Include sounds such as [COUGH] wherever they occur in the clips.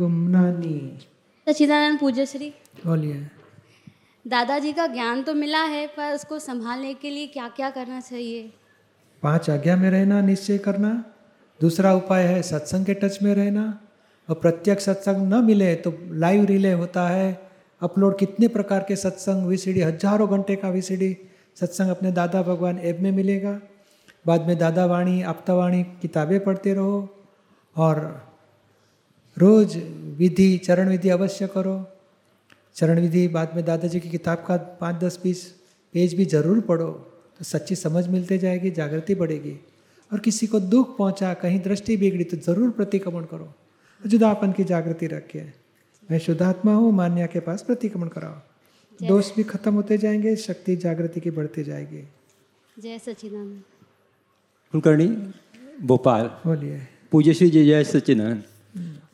गुमनानी। सच्चिदानंद पूज्य श्री। बोलिए। दादाजी का ज्ञान तो मिला है पर उसको संभालने के लिए क्या क्या करना चाहिए? पाँच आज्ञा में रहना निश्चय करना। दूसरा उपाय है सत्संग के टच में रहना। और प्रत्यक्ष सत्संग न मिले तो लाइव रिले होता है। अपलोड कितने प्रकार के सत्संग वीसीडी हज़ारों घंटे का वीसीडी सत्संग अपने दादा भगवान ऐप में मिलेगा। बाद में दादा वाणी आपतावाणी किताबें पढ़ते रहो। और रोज विधि चरण विधि अवश्य करो। चरण विधि बाद में दादाजी की किताब का पाँच दस बीस पेज भी ज़रूर पढ़ो तो सच्ची समझ मिलते जाएगी जागृति बढ़ेगी। और किसी को दुख पहुँचा कहीं दृष्टि बिगड़ी तो ज़रूर प्रतिक्रमण करो। जुदापन की जागृति रखिए। मैं शुद्धात्मा हूँ मान्या के पास प्रतिक्रमण कराओ। दोष भी खत्म होते जाएँगे शक्ति जागृति की बढ़ती जाएगी। जय सच्चिदानंद। कुलकर्णी भोपाल। बोलिए। पूज्य श्री जय जय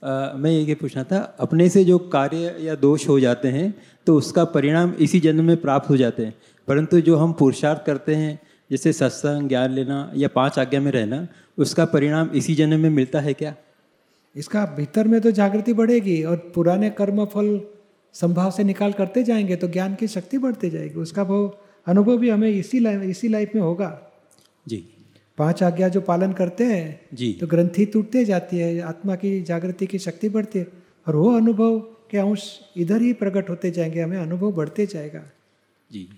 अ, मैं ये पूछना था अपने से जो कार्य या दोष हो जाते हैं तो उसका परिणाम इसी जन्म में प्राप्त हो जाते हैं। परंतु जो हम पुरुषार्थ करते हैं जैसे सत्संग ज्ञान लेना या पाँच आज्ञा में रहना उसका परिणाम इसी जन्म में मिलता है क्या? इसका भीतर में तो जागृति बढ़ेगी और पुराने कर्म फल संभाव से निकाल करते जाएँगे तो ज्ञान की शक्ति बढ़ती जाएगी। उसका वो अनुभव भी हमें इसी लाइफ इसी लाइफ में होगा। जी। पाँच आज्ञा जो पालन करते हैं जी। तो ग्रंथि टूटते जाती है आत्मा की जागृति की शक्ति बढ़ती है। और वो अनुभव के अंश इधर ही प्रकट होते जाएँगे हमें अनुभव बढ़ते जाएगा। जी।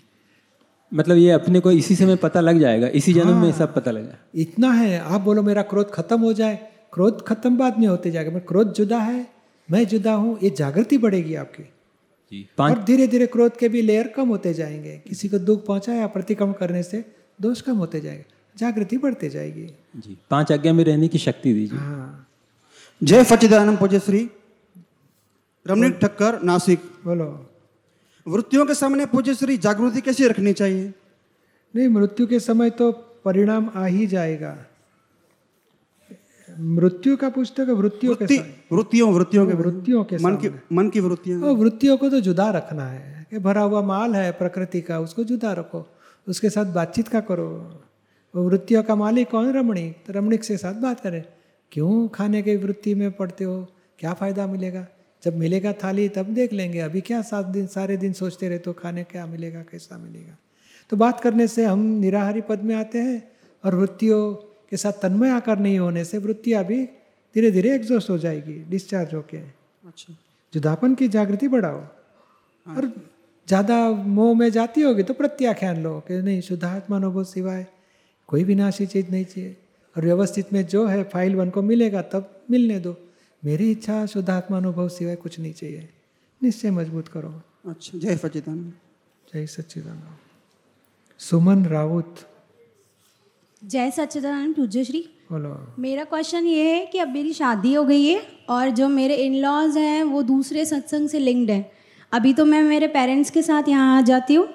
मतलब ये अपने को इसी समय पता लग जाएगा इसी जन्म में सब पता लगा इतना है आप बोलो मेरा क्रोध खत्म हो जाए क्रोध खत्म बाद में होते जाएगा मैं क्रोध जुदा है मैं जुदा हूँ ये जागृति बढ़ेगी आपकी। जी और धीरे धीरे क्रोध के भी लेयर कम होते जाएँगे किसी को दुख पहुँचाया प्रतिक्रमण करने से दोष कम होते जाएगा। जागृति बढ़ते जाएगी। जी पाँच आज्ञा में रहने की शक्ति दीजिए। हाँ। जय सच्चिदानंद पूज्य श्री रमणीक ठक्कर नासिक। बोलो। वृत्तियों के सामने पूज्य श्री जागृति कैसे रखनी चाहिए? नहीं मृत्यु के समय तो परिणाम आ ही जाएगा। मृत्यु का पुस्तक है वृत्तियों के वृत्तियों वृत्तियों के वृत्तियों के मन की सामने। मन की वृत्तियाँ। और वृत्तियों को तो जुदा रखना है। कि भरा हुआ माल है प्रकृति का उसको जुदा रखो। उसके साथ बातचीत का करो। वृत्तियों का मालिक कौन रमणीक तो रमणीक से साथ बात करें। क्यों खाने की वृत्ति में पड़ते हो? क्या फ़ायदा मिलेगा? जब मिलेगा थाली तब देख लेंगे। अभी क्या सात दिन सारे दिन सोचते रहते हो खाने क्या मिलेगा कैसा मिलेगा? तो बात करने से हम निराहारी पद में आते हैं और वृत्तियों के साथ तन्मय आकार नहीं होने से वृत्तियाँ भी धीरे धीरे एग्जॉस्ट हो जाएगी डिस्चार्ज होके। अच्छा। जुदापन की जागृति बढ़ाओ। और ज़्यादा मोह में जाती होगी तो प्रत्याख्यान लो कि नहीं शुद्धात्मा अनुभव सिवाय कोई विनाशी चीज़ नहीं चाहिए। और व्यवस्थित में जो है फ़ाइल वन को मिलेगा तब मिलने दो। मेरी इच्छा शुद्धात्मा अनुभव सिवाय कुछ नहीं चाहिए। निश्चय मज़बूत करो। अच्छा जय सच्चिदानंद। जय सच्चिदानंद। सुमन राउत। जय सच्चिदानंद पूज्य श्री। बोलो। मेरा क्वेश्चन ये है कि अब मेरी शादी हो गई है और जो मेरे इन लॉज हैं वो दूसरे सत्संग से लिंक्ड हैं। अभी तो मैं मेरे पेरेंट्स के साथ यहाँ आ जाती हूँ।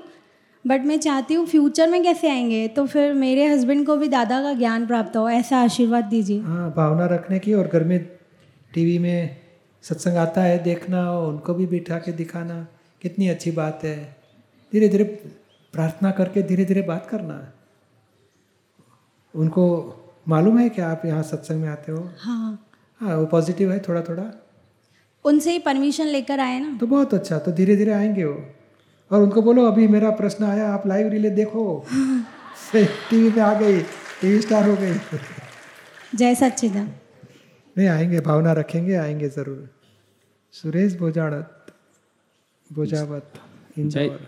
बट मैं चाहती हूँ फ्यूचर में कैसे आएँगे? तो फिर मेरे हस्बैंड को भी दादा का ज्ञान प्राप्त हो ऐसा आशीर्वाद दीजिए। हाँ भावना रखने की और घर में टीवी में सत्संग आता है देखना और उनको भी बिठा के दिखाना कितनी अच्छी बात है। धीरे धीरे प्रार्थना करके धीरे धीरे बात करना। उनको मालूम है कि आप यहाँ सत्संग में आते हो? हाँ। हाँ वो पॉजिटिव है थोड़ा थोड़ा उनसे ही परमिशन लेकर आए ना? तो बहुत अच्छा तो धीरे धीरे आएँगे वो। और उनको बोलो अभी मेरा प्रश्न आया आप लाइव रिले देखो. [LAUGHS] टीवी पे आ गई टीवी स्टार हो गई। जय सच्चिदानंद। नहीं आएँगे भावना रखेंगे आएँगे ज़रूर। सुरेश भोजाणत भोजावत इंदौर।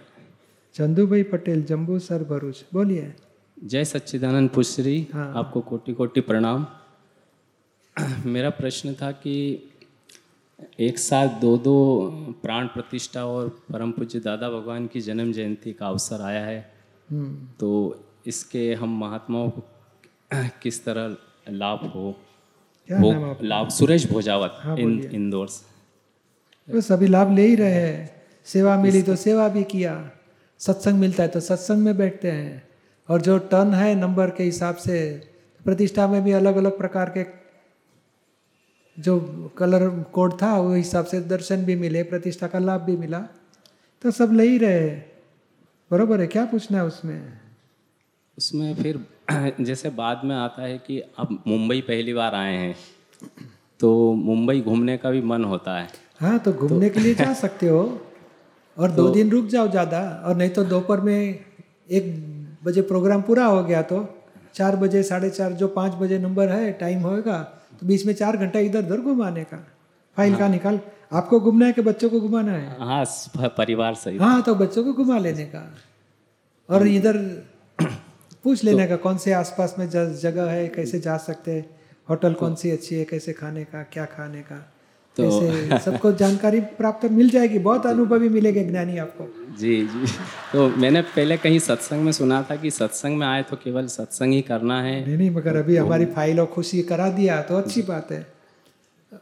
चंदूभाई पटेल जम्बू सर भरूच बोलिए। जय सच्चिदानंद पुश्री हाँ। आपको कोटि कोटि प्रणाम। [CLEARS THROAT] मेरा प्रश्न था कि एक साथ दो दो प्राण प्रतिष्ठा और परम पूज्य दादा भगवान की जन्म जयंती का अवसर आया है। तो इसके हम महात्माओं को किस तरह लाभ हो? लाभ सुरेश भोजावत हाँ, इन इंदौर से वो सभी लाभ ले ही रहे हैं। सेवा मिली तो सेवा भी किया। सत्संग मिलता है तो सत्संग में बैठते हैं। और जो टर्न है नंबर के हिसाब से प्रतिष्ठा में भी अलग अलग प्रकार के जो कलर कोड था वो हिसाब से दर्शन भी मिले प्रतिष्ठा का लाभ भी मिला। तो सब ले ही रहे। बरोबर है क्या पूछना है उसमें? उसमें फिर [CLEARS THROAT] जैसे बाद में आता है कि अब मुंबई पहली बार आए हैं तो मुंबई घूमने का भी मन होता है। हाँ तो घूमने तो, के लिए जा सकते हो। और तो, दो दिन रुक जाओ ज़्यादा और नहीं तो दोपहर में एक बजे प्रोग्राम पूरा हो गया तो चार बजे साढ़े चार जो पाँच बजे नंबर है टाइम होएगा तो बीच में चार घंटा इधर उधर घुमाने का। फ़ाइल हाँ। का निकाल? आपको घूमना है कि बच्चों को घुमाना है? हाँ परिवार सही हाँ तो बच्चों को घुमा लेने का। और इधर [CLEARS THROAT] पूछ लेने का कौन से आसपास में जगह है कैसे जा सकते हैं? होटल कौन सी अच्छी है कैसे खाने का क्या खाने का? तो- सबको जानकारी प्राप्त मिल जाएगी बहुत अनुभवी मिलेगा ज्ञानी आपको। जी जी। तो मैंने पहले कहीं सत्संग में सुना था कि सत्संग में आए तो केवल सत्संग ही करना है। नहीं नहीं मगर अभी हमारी फ़ाइल और खुशी करा दिया तो अच्छी बात है।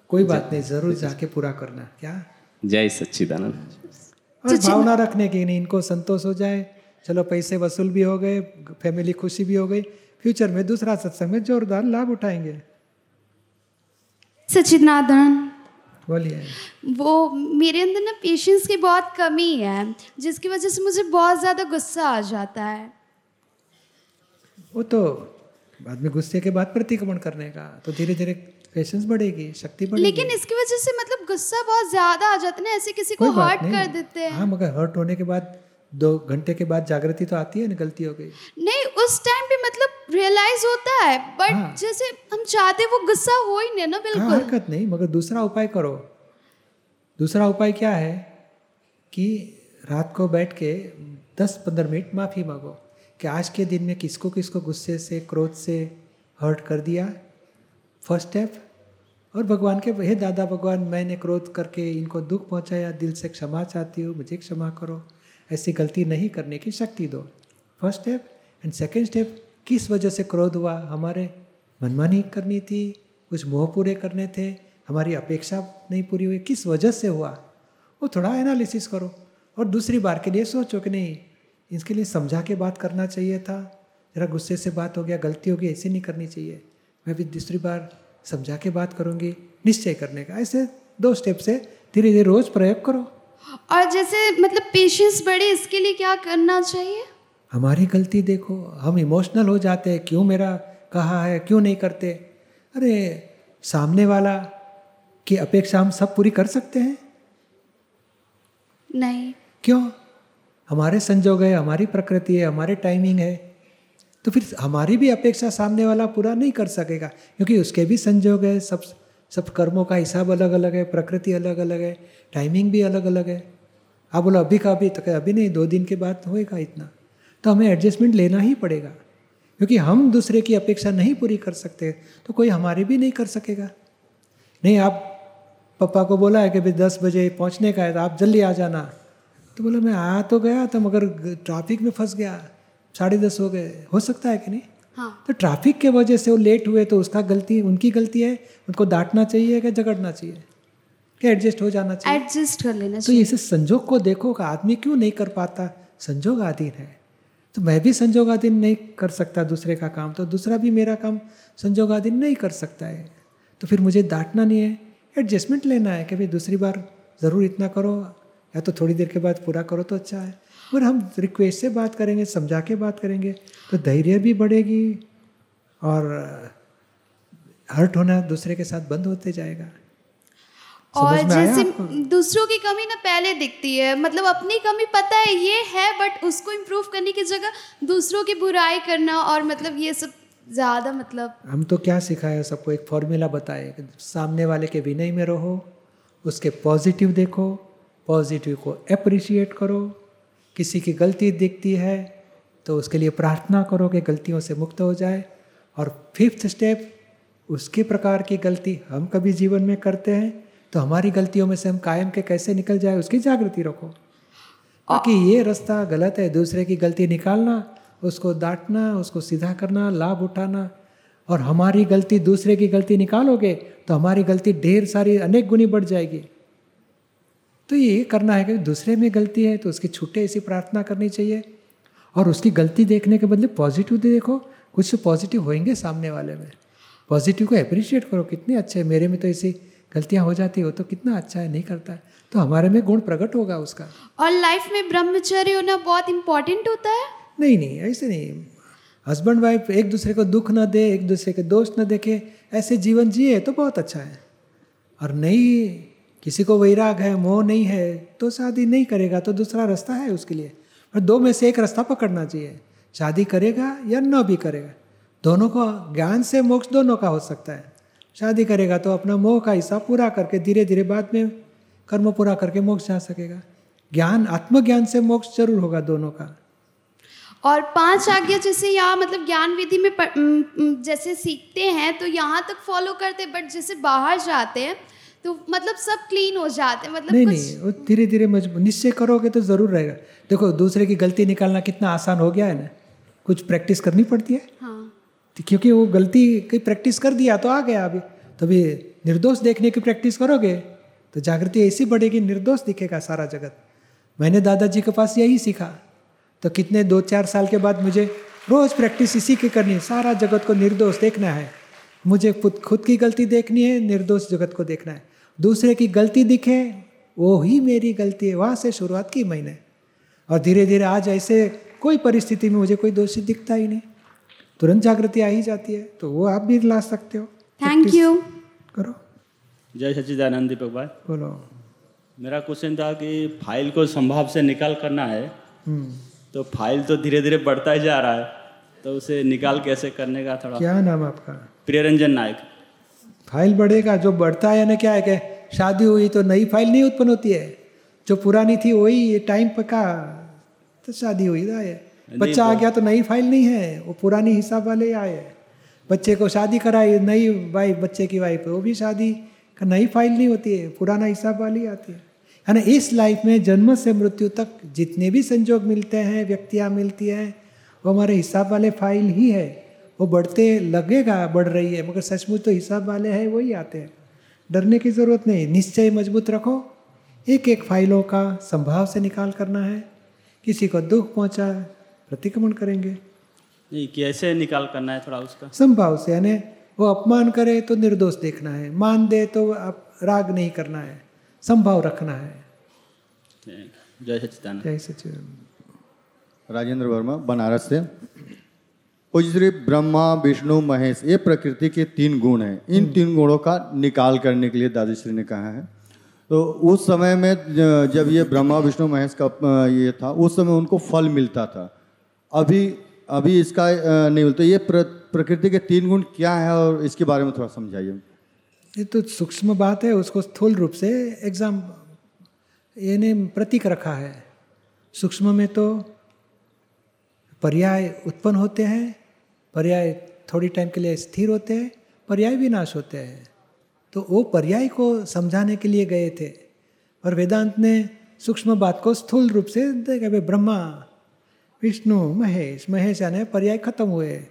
कोई बात नहीं ज़रूर जाके पूरा करना क्या? जय सच्चिदानंद। और भावना रखने की नहीं इनको संतोष हो जाए। चलो पैसे वसूल भी हो गए फैमिली खुशी भी हो गई। फ्यूचर में दूसरा सत्संग में जोरदार लाभ उठाएँगे। सचिदानंद बोलिए। वो मेरे अंदर ना पेशेंस की बहुत कमी है जिसकी वजह से मुझे बहुत ज़्यादा गुस्सा आ जाता है। वो तो बाद में गुस्से के बाद प्रतिक्रमण करने का तो धीरे धीरे पेशेंस बढ़ेगी शक्ति बढ़ेगी। लेकिन इसकी वजह से मतलब गुस्सा बहुत ज़्यादा आ जाता है ना ऐसे किसी को हर्ट कर देते हैं। हाँ मगर हर्ट होने के बाद दो घंटे के बाद जागृति तो आती है ना गलती हो गई। नहीं उस टाइम पे मतलब रियलाइज़ होता है बट हाँ। जैसे हम चाहते वो गुस्सा हो ही नहीं ना बिल्कुल। हाँ हरकत नहीं मगर दूसरा उपाय करो। दूसरा उपाय क्या है कि रात को बैठ के दस पंद्रह मिनट माफ़ी मांगो कि आज के दिन में किसको किसको गुस्से से क्रोध से हर्ट कर दिया। फ़र्स्ट स्टेप और भगवान के हे दादा भगवान मैंने क्रोध करके इनको दुख पहुँचाया दिल से क्षमा चाहती हूँ मुझे क्षमा करो। ऐसी गलती नहीं करने की शक्ति दो। First step and second step किस वजह से क्रोध हुआ? हमारे मनमानी करनी थी, कुछ मोह पूरे करने थे, हमारी अपेक्षा नहीं पूरी हुई। किस वजह से हुआ? वो थोड़ा एनालिसिस करो। और दूसरी बार के लिए सोचो कि नहीं, इसके लिए समझा के बात करना चाहिए था। जरा गुस्से से बात हो गया, गलती हो गई ऐसे नहीं करनी चाहिए। मैं भी दूसरी बार समझा के बात करूँगी, निश्चय करने का। ऐसे दो स्टेप से धीरे धीरे रोज प्रयोग करो। और जैसे मतलब पेशेंस बढ़े इसके लिए क्या करना चाहिए? हमारी गलती देखो हम इमोशनल हो जाते हैं क्यों मेरा कहा है क्यों नहीं करते? अरे सामने वाला की अपेक्षा हम सब पूरी कर सकते हैं? नहीं। क्यों? हमारे संजोग है हमारी प्रकृति है हमारे टाइमिंग है। तो फिर हमारी भी अपेक्षा सामने वाला पूरा नहीं कर सकेगा क्योंकि उसके भी संजोग है सब सब कर्मों का हिसाब अलग अलग है, प्रकृति अलग अलग है टाइमिंग भी अलग अलग है। आप बोलो, अभी का, अभी तो क्या अभी नहीं, दो दिन के बाद होएगा इतना। तो हमें एडजस्टमेंट लेना ही पड़ेगा, क्योंकि हम दूसरे की अपेक्षा नहीं पूरी कर सकते तो कोई हमारी भी नहीं कर सकेगा। नहीं, आप पापा को बोला है कि भाई दस बजे पहुँचने का है तो आप जल्दी आ जाना। तो बोला, मैं आ तो गया था, मगर ट्रैफ़िक में फंस गया, साढ़े दस हो गए, हो सकता है कि नहीं? हाँ। तो ट्रैफ़िक के वजह से वो लेट हुए तो उसका गलती उनकी गलती है उनको डांटना चाहिए कि झगड़ना चाहिए? क्या एडजस्ट हो जाना चाहिए? एडजस्ट कर लेना तो इसे संजोग को देखो कि आदमी क्यों नहीं कर पाता? संजोग आधीन है। तो मैं भी संजोगाधीन नहीं कर सकता दूसरे का काम तो दूसरा भी मेरा काम संजोगाधीन नहीं कर सकता है। तो फिर मुझे डांटना नहीं है। एडजस्टमेंट लेना है कि भाई दूसरी बार ज़रूर इतना करो या तो थोड़ी देर के बाद पूरा करो तो अच्छा है। और हम रिक्वेस्ट से बात करेंगे समझा के बात करेंगे तो धैर्य भी बढ़ेगी और हर्ट होना दूसरे के साथ बंद होते जाएगा। और जैसे दूसरों की कमी ना पहले दिखती है मतलब अपनी कमी पता है ये है बट उसको इम्प्रूव करने की जगह दूसरों की बुराई करना और मतलब ये सब ज़्यादा मतलब हम तो क्या सिखाया सबको एक फॉर्मूला बताए सामने वाले के विनय में रहो उसके पॉजिटिव देखो पॉजिटिव को अप्रिशिएट करो किसी की गलती दिखती है तो उसके लिए प्रार्थना करो कि गलतियों से मुक्त हो जाए। और फिफ्थ स्टेप उसके प्रकार की गलती हम कभी जीवन में करते हैं तो हमारी गलतियों में से हम कायम के कैसे निकल जाए, उसकी जागृति रखो। क्योंकि ये रास्ता गलत है, दूसरे की गलती निकालना, उसको डांटना, उसको सीधा करना, लाभ उठाना। और हमारी गलती दूसरे की गलती निकालोगे तो हमारी गलती ढेर सारी अनेक गुनी बढ़ जाएगी। तो ये करना है कि दूसरे में गलती है तो उसकी छूटे ऐसी प्रार्थना करनी चाहिए। और उसकी गलती देखने के बदले पॉजिटिव देखो कुछ तो पॉजिटिव होंगे सामने वाले में। पॉजिटिव को अप्रिशिएट करो कितने अच्छे हैं मेरे में तो ऐसी गलतियाँ हो जाती हो तो कितना अच्छा है नहीं करता। है तो हमारे में गुण प्रकट होगा उसका। और लाइफ में ब्रह्मचर्य होना बहुत इम्पोर्टेंट होता है? नहीं नहीं ऐसे नहीं। हस्बैंड वाइफ एक दूसरे को दुख ना दे एक दूसरे के दोष ना देखे ऐसे जीवन जिए तो बहुत अच्छा है। और नहीं किसी को वैराग है मोह नहीं है तो शादी नहीं करेगा तो दूसरा रास्ता है उसके लिए। और दो में से एक रास्ता पकड़ना चाहिए शादी करेगा या न भी करेगा। दोनों को ज्ञान से मोक्ष दोनों का हो सकता है। शादी करेगा तो अपना मोह का हिस्सा पूरा करके धीरे धीरे बाद में कर्म पूरा करके मोक्ष जा सकेगा। ज्ञान आत्मज्ञान से मोक्ष ज़रूर होगा दोनों का। और पाँच आज्ञा जैसे यहाँ मतलब ज्ञान विधि में प- उम, उम, जैसे सीखते हैं तो यहाँ तक फॉलो करते बट जैसे बाहर जाते हैं तो मतलब सब क्लीन हो जाते मतलब नहीं कुछ नहीं वो धीरे धीरे मज़बूत निश्चय करोगे तो ज़रूर रहेगा। देखो दूसरे की गलती निकालना कितना आसान हो गया है ना। कुछ प्रैक्टिस करनी पड़ती है। हाँ। तो क्योंकि वो गलती की प्रैक्टिस कर दिया तो आ गया अभी। तो अभी निर्दोष देखने की प्रैक्टिस करोगे तो जागृति ऐसी बढ़ेगी निर्दोष दिखेगा सारा जगत। मैंने दादाजी के पास यही सीखा। तो कितने दो चार साल के बाद मुझे रोज प्रैक्टिस इसी की करनी है। सारा जगत को निर्दोष देखना है। मुझे खुद खुद की गलती देखनी है निर्दोष जगत को देखना है। दूसरे की गलती दिखे वो ही मेरी गलती है। वहाँ से शुरुआत की मैंने। और धीरे धीरे आज ऐसे कोई परिस्थिति में मुझे कोई दोषी दिखता ही नहीं। तुरंत जागृति आ ही जाती है तो वो आप भी ला सकते हो। थैंक यू करो। जय सच्चिदानंद दीपक भाई बोलो। मेरा क्वेश्चन था कि फ़ाइल को संभाव से निकाल करना है हम्म। तो फ़ाइल तो धीरे धीरे बढ़ता ही जा रहा है तो उसे निकाल कैसे करने का थोड़ा क्या नाम आपका? प्रियरंजन नायक। फ़ाइल बढ़ेगा जो बढ़ता है यानी क्या है कि शादी हुई तो नई फ़ाइल नहीं उत्पन्न होती है। जो पुरानी थी वही ये टाइम पका तो शादी हुई ना है बच्चा आ गया तो नई फ़ाइल नहीं है वो पुरानी हिसाब वाले ही आए। बच्चे को शादी कराई नई वाइफ बच्चे की वाइफ वो भी शादी का नई फ़ाइल नहीं होती है पुराना हिसाब वाली आती है। है ना इस लाइफ में जन्म से मृत्यु तक जितने भी संजोग मिलते हैं व्यक्तियाँ मिलती हैं वो हमारे हिसाब वाले फ़ाइल ही है। वो बढ़ते लगेगा बढ़ रही है मगर सचमुच तो हिसाब वाले हैं वही आते हैं। डरने की ज़रूरत नहीं निश्चय मज़बूत रखो। एक एक फाइलों का संभाव से निकाल करना है। किसी को दुख पहुँचा प्रतिक्रमण करेंगे। नहीं कैसे निकाल करना है थोड़ा उसका। संभाव से यानी वो अपमान करे तो निर्दोष देखना है। मान दे तो आप राग नहीं करना है। संभाव रखना है। जय सच्चिदानंद। जय सचिव राजेंद्र वर्मा बनारस से। श्री ब्रह्मा विष्णु महेश ये प्रकृति के तीन गुण हैं। इन तीन गुणों का निकाल करने के लिए दादाश्री ने कहा है। तो उस समय में जब ये ब्रह्मा विष्णु महेश का ये था उस समय उनको फल मिलता था। अभी अभी इसका नहीं मिलता। ये प्र, प्रकृति के तीन गुण क्या है और इसके बारे में थोड़ा समझाइए। ये तो सूक्ष्म बात है उसको स्थूल रूप से एग्ज़ाम ने प्रतीक रखा है। सूक्ष्म में तो पर्याय उत्पन्न होते हैं पर्याय थोड़ी टाइम के लिए स्थिर होते हैं, पर्याय विनाश होते हैं। तो वो पर्याय को समझाने के लिए गए थे। और वेदांत ने सूक्ष्म बात को स्थूल रूप से देखा भाई ब्रह्मा, विष्णु, महेश महेश यानी पर्याय खत्म हुए।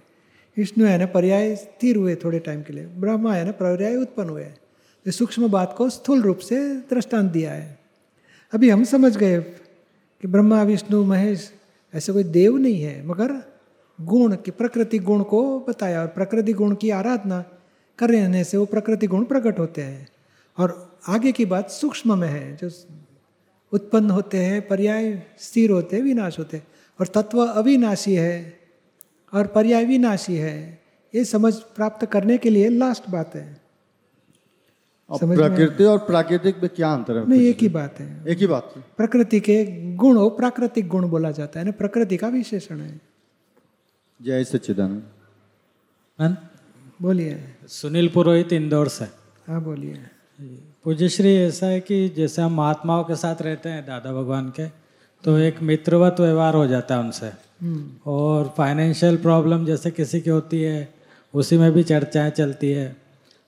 विष्णु यानी पर्याय स्थिर हुए थोड़े टाइम के लिए। ब्रह्मा यानी पर्याय उत्पन्न हुए। तो सूक्ष्म बात को स्थूल रूप से दृष्टांत दिया है। अभी हम समझ गए कि ब्रह्मा, विष्णु, महेश ऐसे कोई देव नहीं है, मगर गुण की प्रकृति गुण को बताया और प्रकृति गुण की आराधना करने से वो प्रकृति गुण प्रकट होते हैं। और आगे की बात सूक्ष्म में है जो उत्पन्न होते हैं पर्याय स्थिर होते हैं विनाश होते हैं। और तत्व अविनाशी है और पर्याय विनाशी है ये समझ प्राप्त करने के लिए लास्ट बात है? प्रकृति और प्राकृतिक में क्या अंतर है? नहीं एक ही बात है। एक ही बात। प्रकृति के गुण हो प्राकृतिक गुण बोला जाता है ना प्रकृति का विशेषण है। जय सच्चिदानंद। बोलिए। सुनील पुरोहित इंदौर से। हाँ बोलिए। पूज्य श्री ऐसा है कि जैसे हम महात्माओं के साथ रहते हैं दादा भगवान के तो एक मित्रवत व्यवहार हो जाता है उनसे। और फाइनेंशियल प्रॉब्लम जैसे किसी की होती है उसी में भी चर्चाएँ चलती है।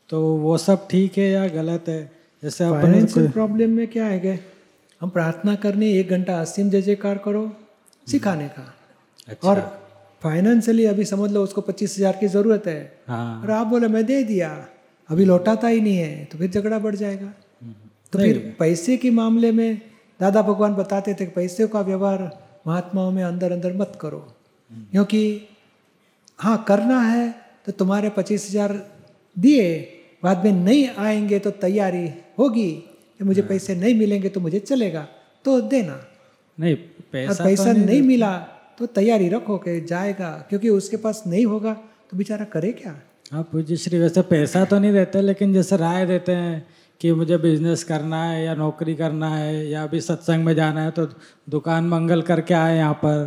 तो वो सब ठीक है या गलत है? जैसे फाइनेंशियल प्रॉब्लम में क्या है कि हम प्रार्थना करनी एक घंटा असीम जय जयकार करो सिखाने का। अच्छा। और फाइनेंशियली अभी समझ लो उसको पच्चीस हज़ार की ज़रूरत है। हाँ। और आप बोले मैं दे दिया। अभी लौटाता ही नहीं है तो फिर झगड़ा बढ़ जाएगा। तो फिर पैसे के मामले में दादा भगवान बताते थे कि पैसे का व्यवहार महात्माओं में अंदर अंदर मत करो। क्योंकि हाँ करना है तो तुम्हारे पच्चीस हज़ार दिए बाद में नहीं आएँगे तो तैयारी होगी। कि मुझे पैसे नहीं मिलेंगे तो मुझे चलेगा तो देना। नहीं पैसा पैसा तो नहीं, नहीं मिला तो तैयारी रखो कि जाएगा क्योंकि उसके पास नहीं होगा तो बेचारा करे क्या? हाँ पूज्य श्री वैसे पैसा तो नहीं देते लेकिन जैसे राय देते हैं कि मुझे बिज़नेस करना है या नौकरी करना है या अभी सत्संग में जाना है तो दुकान मंगल करके आए यहाँ पर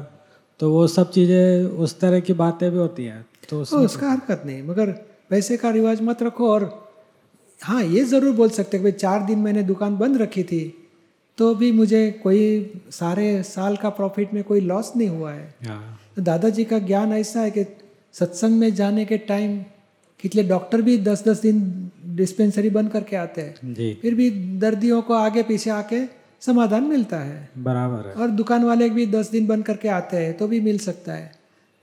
तो वो सब चीज़ें उस तरह की बातें भी होती हैं तो उसका हरकत नहीं मगर पैसे का रिवाज मत रखो और हाँ ये ज़रूर बोल सकते हैं कि भाई चार दिन मैंने दुकान बंद रखी थी तो भी मुझे कोई सारे साल का प्रॉफिट में कोई लॉस नहीं हुआ है। हाँ। तो दादाजी का ज्ञान ऐसा है कि सत्संग में जाने के टाइम कितने डॉक्टर भी दस दस दिन डिस्पेंसरी बंद करके आते हैं। फिर भी दर्दियों को आगे पीछे आके समाधान मिलता है। बराबर है। और दुकान वाले भी दस दिन बंद करके आते हैं तो भी मिल सकता है।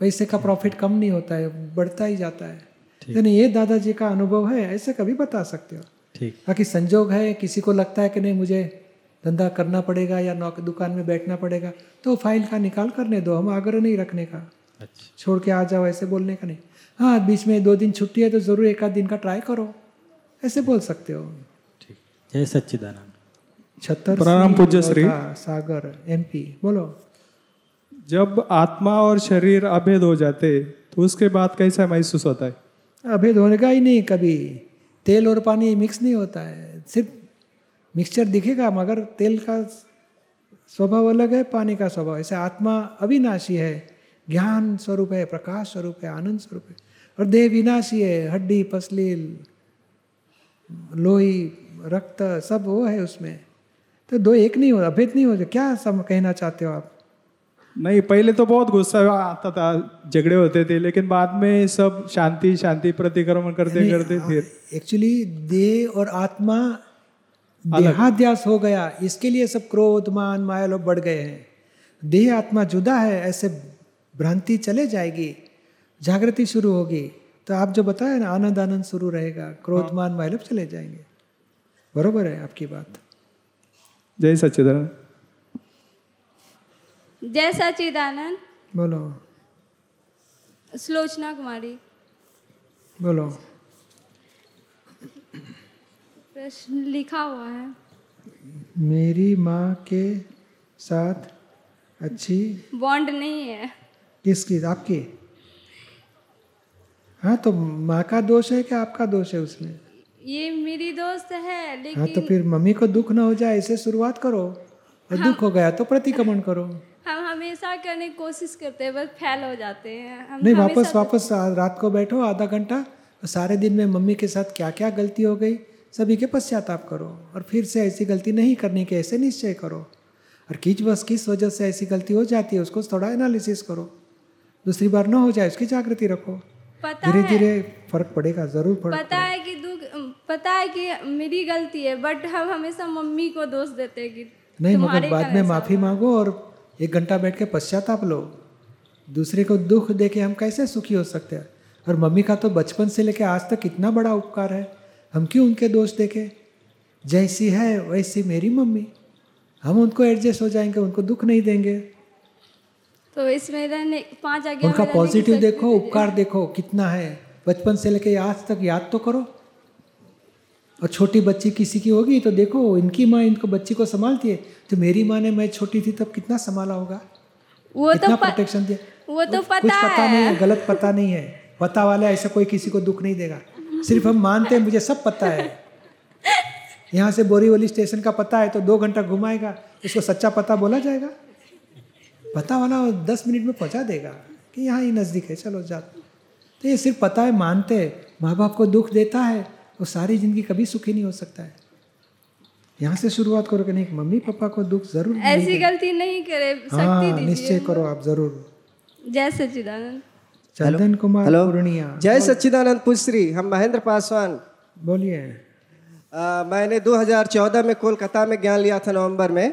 पैसे का प्रॉफिट कम नहीं होता है बढ़ता ही जाता है। यानी ये दादाजी का अनुभव है ऐसे कभी बता सकते हो? ठीक। बाकी संजोग है किसी को लगता है कि नहीं मुझे धंधा करना पड़ेगा या नौक दुकान में बैठना पड़ेगा तो फ़ाइल का निकाल करने दो हम आग्रह नहीं रखने का। अच्छा। छोड़ के आ जाओ ऐसे बोलने का नहीं। हाँ बीच में दो दिन छुट्टी है तो ज़रूर एक आध दिन का ट्राई करो। ऐसे बोल सकते हो। ठीक। जय सच्चिदानंद। छत्तर प्रणाम पूज्य श्री। सागर एमपी बोलो। जब आत्मा और शरीर अभेद हो जाते तो उसके बाद कैसा महसूस होता है? अभेद होने का ही नहीं कभी। तेल और पानी मिक्स नहीं होता है। सिर्फ़ मिक्सचर दिखेगा मगर तेल का स्वभाव अलग है पानी का स्वभाव। ऐसे आत्मा अविनाशी है ज्ञान स्वरूप है प्रकाश स्वरूप है आनंद स्वरूप है और देह विनाशी है हड्डी पसलील लोही रक्त सब वो है उसमें। तो दो एक नहीं हो अभेद नहीं हो क्या सम कहना चाहते हो आप? नहीं पहले तो बहुत गुस्सा आता था झगड़े होते थे लेकिन बाद में सब शांति शांति प्रतिक्रमण करते करते फिर। एक्चुअली देह और आत्मा देहाध्यास हो गया इसके लिए सब क्रोध मान माया लोग बढ़ गए हैं। देह आत्मा जुदा है ऐसे भ्रांति चले जाएगी जागृति शुरू होगी। तो आप जो बताए ना आनंद आनंद शुरू रहेगा क्रोध मान माया लोग चले जाएँगे। बरोबर है आपकी बात। जय सच्चिदानंद। जय सचिदानंद बोलो। सुलोचना कुमारी। बोलो। प्रश्न लिखा हुआ है। मेरी माँ के साथ अच्छी बॉन्ड नहीं है। किसकी? आपकी? हाँ तो माँ का दोष है कि आपका दोष है उसमें? ये मेरी दोस्त है लेकिन हाँ तो फिर मम्मी को दुख ना हो जाए इसे शुरुआत करो। और दुख हो गया तो प्रतिक्रमण करो। हम हमेशा करने की कोशिश करते हैं बस फेल हो जाते हैं। हम नहीं वापस वापस रात को बैठो आधा घंटा और सारे दिन में मम्मी के साथ क्या क्या गलती हो गई? सभी के पश्चाताप करो और फिर से ऐसी गलती नहीं करने के ऐसे निश्चय करो। और किस बस किस वजह से ऐसी गलती हो जाती है उसको थोड़ा एनालिसिस करो। दूसरी बार ना हो जाए उसकी जागृति रखो। धीरे धीरे फ़र्क पड़ेगा ज़रूर फ़र्क पता है कि दुख पता है कि मेरी गलती है बट हम हमेशा मम्मी को दोष देते हैं कि नहीं मगर बाद में माफ़ी मांगो और एक घंटा बैठ के पश्चाताप लो। दूसरे को दुख दे के हम कैसे सुखी हो सकते हैं? और मम्मी का तो बचपन से लेके आज तक कितना बड़ा उपकार है। हम क्यों उनके दोष देखे? जैसी है वैसी मेरी मम्मी। हम उनको एडजस्ट हो जाएँगे उनको दुख नहीं देंगे। तो इसमें रहने पाँच आज्ञा उनका पॉजिटिव देखो उपकार देखो कितना है। बचपन से लेके आज तक याद तो करो। और छोटी बच्ची किसी की होगी तो देखो इनकी माँ इनको बच्ची को संभालती है। तो मेरी माँ ने मैं छोटी थी तब कितना संभाला होगा? वो तो कितना प्रोटेक्शन दिया? वो तो कुछ पता पता नहीं है है। गलत पता नहीं है। पता वाला ऐसा कोई किसी को दुख नहीं देगा। सिर्फ़ हम मानते हैं मुझे सब पता है। यहाँ से बोरीवली स्टेशन का पता है तो दो घंटा घुमाएगा उसको सच्चा पता बोला जाएगा। पता वाला दस मिनट में पहुँचा देगा कि यहाँ ही नज़दीक है चलो जा तो ये सिर्फ़ पता है मानते हैं। माँ बाप को दुख देता है वो सारी ज़िंदगी कभी सुखी नहीं हो सकता है। यहाँ से शुरुआत करो कि नहीं मम्मी पापा को दुख ज़रूर ऐसी गलती नहीं करे हाँ निश्चय करो आप ज़रूर। जय सच्चिदानंद। चंदन कुमार हेलो पूर्णिया जय सच्चिदानंद पुश्री हम महेंद्र पासवान बोलिए मैंने 2014 में कोलकाता में ज्ञान लिया था नवंबर में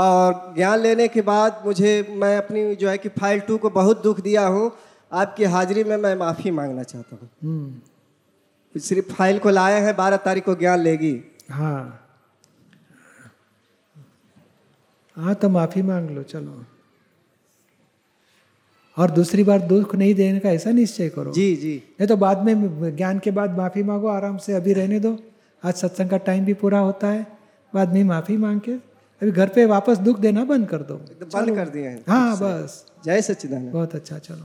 और ज्ञान लेने के बाद मुझे मैं अपनी जो है कि फ़ाइल टू को बहुत दुख दिया हूँ। आपकी हाजिरी में मैं माफ़ी मांगना चाहता हूँ। हम्म सिर्फ़ फ़ाइल को लाए हैं बारह तारीख को ज्ञान लेगी। हाँ। हाँ तो माफ़ी मांग लो चलो। और दूसरी बार दुख नहीं देने का ऐसा निश्चय करो। जी जी। नहीं तो बाद में ज्ञान के बाद माफ़ी मांगो आराम से अभी रहने दो। आज सत्संग का टाइम भी पूरा होता है बाद में माफ़ी मांग के अभी घर पे वापस दुख देना बंद कर दो। बंद कर दिया है। हाँ। बस। जय सच्चिदानंद। बहुत अच्छा चलो।